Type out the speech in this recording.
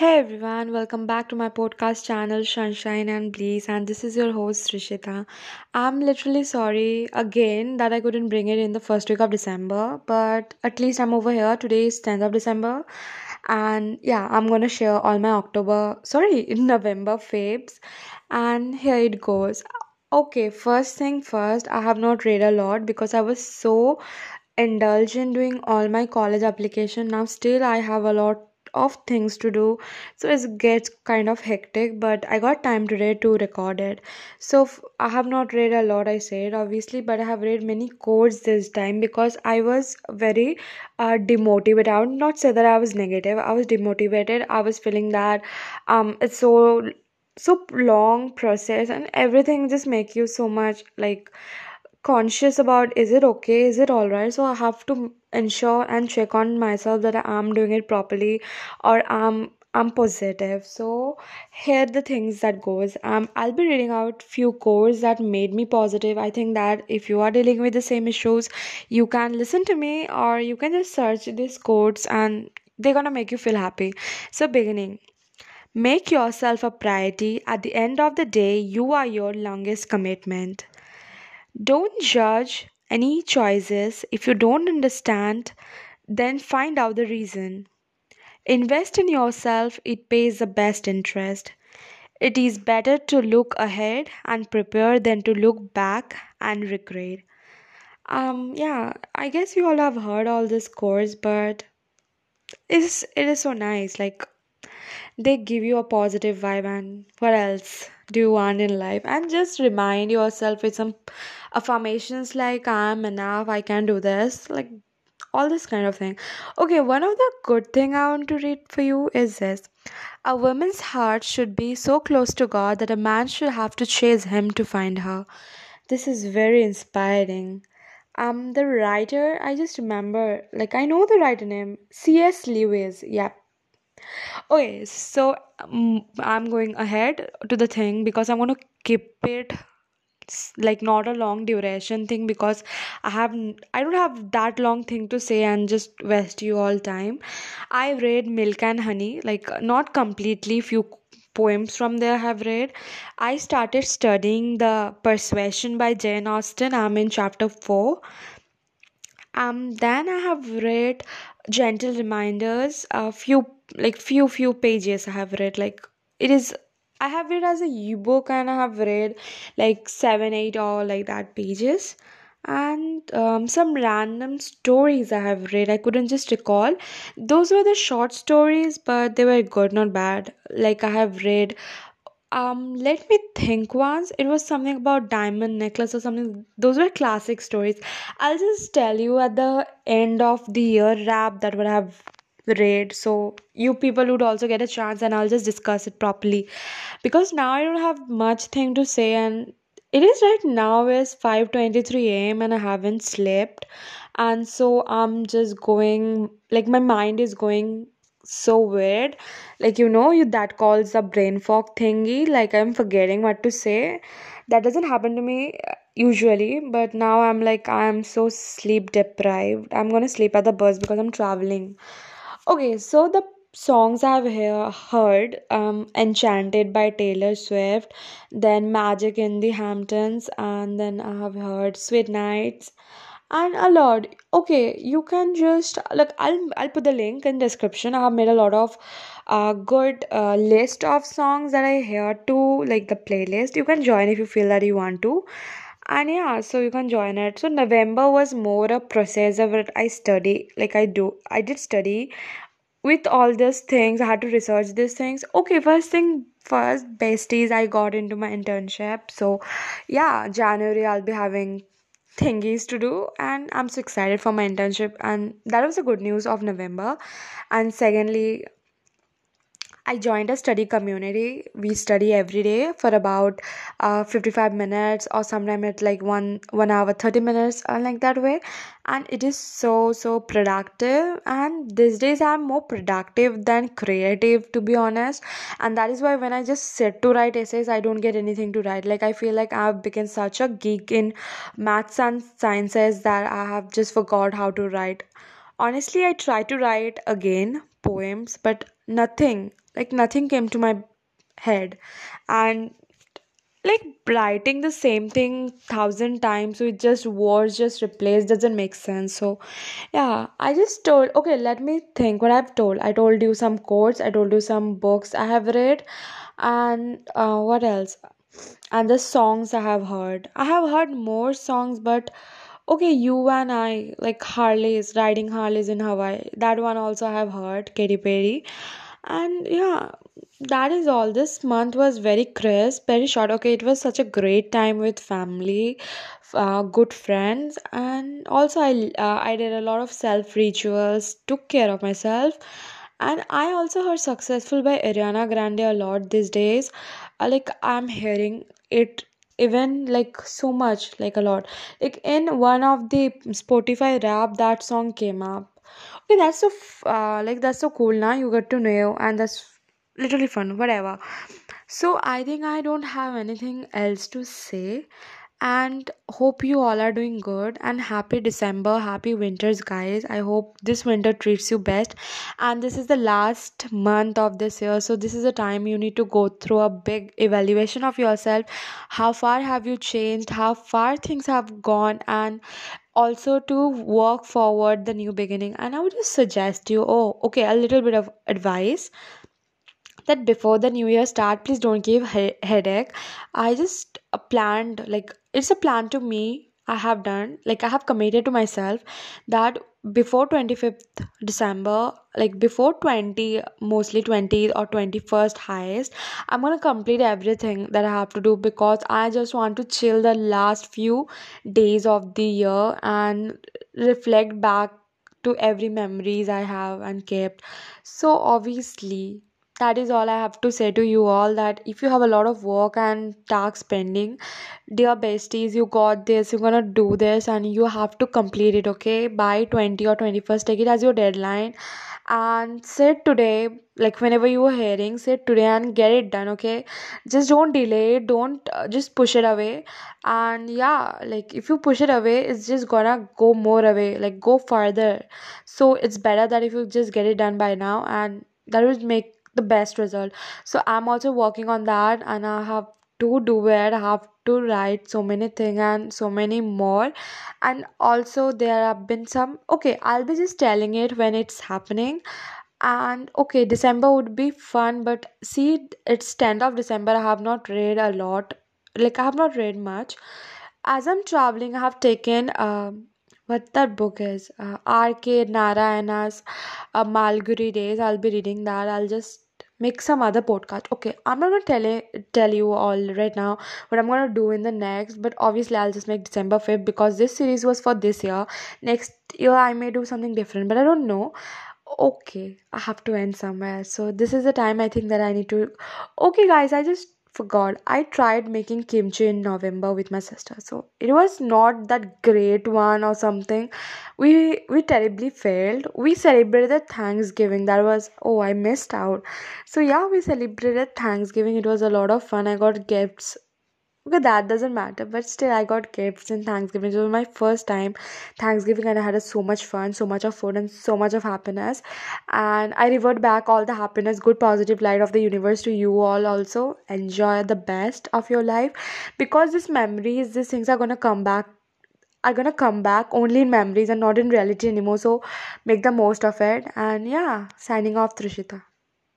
Hey everyone, welcome back to my podcast channel Sunshine and Bliss, and this is your host Rishita. I'm literally sorry again that I couldn't bring it in the first week of December, but at least I'm over here. Today is 10th of December, and yeah, I'm gonna share all my October, sorry, November faves, and here it goes. Okay, first thing first, I have not read a lot because I was so indulged in doing all my college application. Now, still, I have a lot of things to do. So it gets kind of hectic but i got time today to record it. So i have not read a lot i said obviously but i have read many quotes this time because i was very uh, demotivated. I would not say that i was negative i was demotivated. I was feeling that um it's so so long process and everything just make you so much like conscious about is it okay is it all right so i have to ensure and check on myself that i'm doing it properly or i'm i'm positive. So here the things that goes. Um i'll be reading out few quotes that made me positive. I think that if you are dealing with the same issues you can listen to me or you can just search these quotes and they're gonna make you feel happy. So beginning. Make yourself a priority. At the end of the day, you are your longest commitment. Don't judge any choices. If you don't understand, then find out the reason. Invest in yourself, it pays the best interest. It is better to look ahead and prepare than to look back and regret. Um, yeah, I guess you all have heard all this course, but it's it is so nice. Like they give you a positive vibe and what else do you want in life and just remind yourself with some affirmations like i'm enough i can do this like all this kind of thing. Okay one of the good thing i want to read for you is this. A woman's heart should be so close to god that a man should have to chase him to find her. This is very inspiring. Um the writer. I just remember like i know the writer name. Cs lewis. Yep Okay, so um, I'm going ahead to the thing because I'm going to keep it like not a long duration thing because I have i don't have that long thing to say and just waste you all time. I read Milk and Honey, like not completely few poems from there I have read. I started studying the Persuasion by Jane Austen. I'm in chapter 4 um, then I have read Gentle Reminders, a few like few few pages I have read. Like it is I have read as a ebook and I have read like seven, eight or like that pages. And um, some random stories I have read. I couldn't just recall. Those were the short stories, but they were good, not bad. Like I have read um, let me think once. It was something about diamond necklace or something. Those were classic stories. I'll just tell you at the end of the year wrap that would have read. So you people would also get a chance and I'll just discuss it properly. Because now I don't have much thing to say and it is right now is 5:23 a.m. and I haven't slept. And so I'm just going like my mind is going so weird like you know you that calls the brain fog thingy like i'm forgetting what to say that doesn't happen to me uh, usually but now i'm like i'm so sleep deprived i'm gonna sleep at the bus because i'm traveling okay so the songs i've hear, heard um enchanted by taylor swift then magic in the hamptons and then i have heard sweet nights and a lot. Okay you can just like i'll i'll put the link in description. I have made a lot of uh good uh, list of songs that i hear to like the playlist. You can join if you feel that you want to and yeah so you can join it. So november was more a process of it. I study like i do i did study with all these things. I had to research these things. Okay first thing first besties i got into my internship. So yeah january i'll be having thingies to do and i'm so excited for my internship. And that was the good news of november. And secondly I joined a study community. We study every day for about uh, 55 minutes or sometime at like one one hour 30 minutes or like that way. And it is so so productive. And these days I'm more productive than creative to be honest. And that is why when I just sit to write essays I don't get anything to write. Like I feel like I've become such a geek in maths and sciences that I have just forgot how to write. Honestly, I try to write again, poems, but nothing, like nothing came to my head. And like writing the same thing thousand times with just words just replaced doesn't make sense. So yeah, I just told okay, let me think what I've told. I told you some quotes, I told you some books I have read, and uh, what else? And the songs I have heard. I have heard more songs, but Okay, you and I, like Harley's, riding Harley's in Hawaii. That one also I have heard, Katy Perry. And yeah, that is all. This month was very crisp, very short. Okay, it was such a great time with family, uh, good friends, and also I uh, I did a lot of self rituals, took care of myself, and I also heard "Successful" by Ariana Grande a lot these days. Uh, like I'm hearing it even like so much, like a lot. Like in one of the Spotify wrap, that song came up. Okay, that's so uh, like that's so cool now. You get to know, and that's literally fun. Whatever. So I think I don't have anything else to say and hope you all are doing good and happy december happy winters guys. I hope this winter treats you best. And this is the last month of this year so this is a time you need to go through a big evaluation of yourself. How far have you changed? How far things have gone? And also to work forward the new beginning. And i would just suggest you oh okay a little bit of advice that before the new year start please don't give he- headache. I just planned like it's a plan to me i have done like i have committed to myself that before 25th december like before 20 mostly 20 or 21st highest i'm gonna complete everything that i have to do because i just want to chill the last few days of the year and reflect back to every memories i have and kept. So obviously that is all I have to say to you all that if you have a lot of work and tasks pending, dear besties, you got this, you're gonna do this and you have to complete it, okay? By 20 or 21st, take it as your deadline and sit today, like whenever you are hearing, sit today and get it done, okay? Just don't delay it, don't uh, just push it away. And yeah, like if you push it away, it's just gonna go more away, like go further. So it's better that if you just get it done by now and that would make the best result. So i'm also working on that and i have to do it. I have to write so many things and so many more. And also there have been some okay i'll be just telling it when it's happening. And okay december would be fun but see it's 10th of december. I have not read a lot. Like i have not read much. As i'm traveling i have taken um what that book is uh, rk narayana's uh, Malgudi days. I'll be reading that. I'll just make some other podcast. Okay i'm not gonna tell it, tell you all right now what i'm gonna do in the next but obviously i'll just make december 5th because this series was for this year. Next year i may do something different but i don't know. Okay i have to end somewhere. So this is the time i think that i need to okay guys i just forgot i tried making kimchi in november with my sister. So it was not that great one or something. We we terribly failed. We celebrated thanksgiving. That was oh i missed out. So yeah we celebrated thanksgiving. It was a lot of fun. I got gifts Okay, that doesn't matter, but still, I got gifts in Thanksgiving. It was my first time Thanksgiving, and I had so much fun, so much of food, and so much of happiness. And I revert back all the happiness, good, positive light of the universe to you all. Also, enjoy the best of your life because these memories, these things are gonna come back. Are gonna come back only in memories and not in reality anymore. So, make the most of it. And yeah, signing off, Trishita.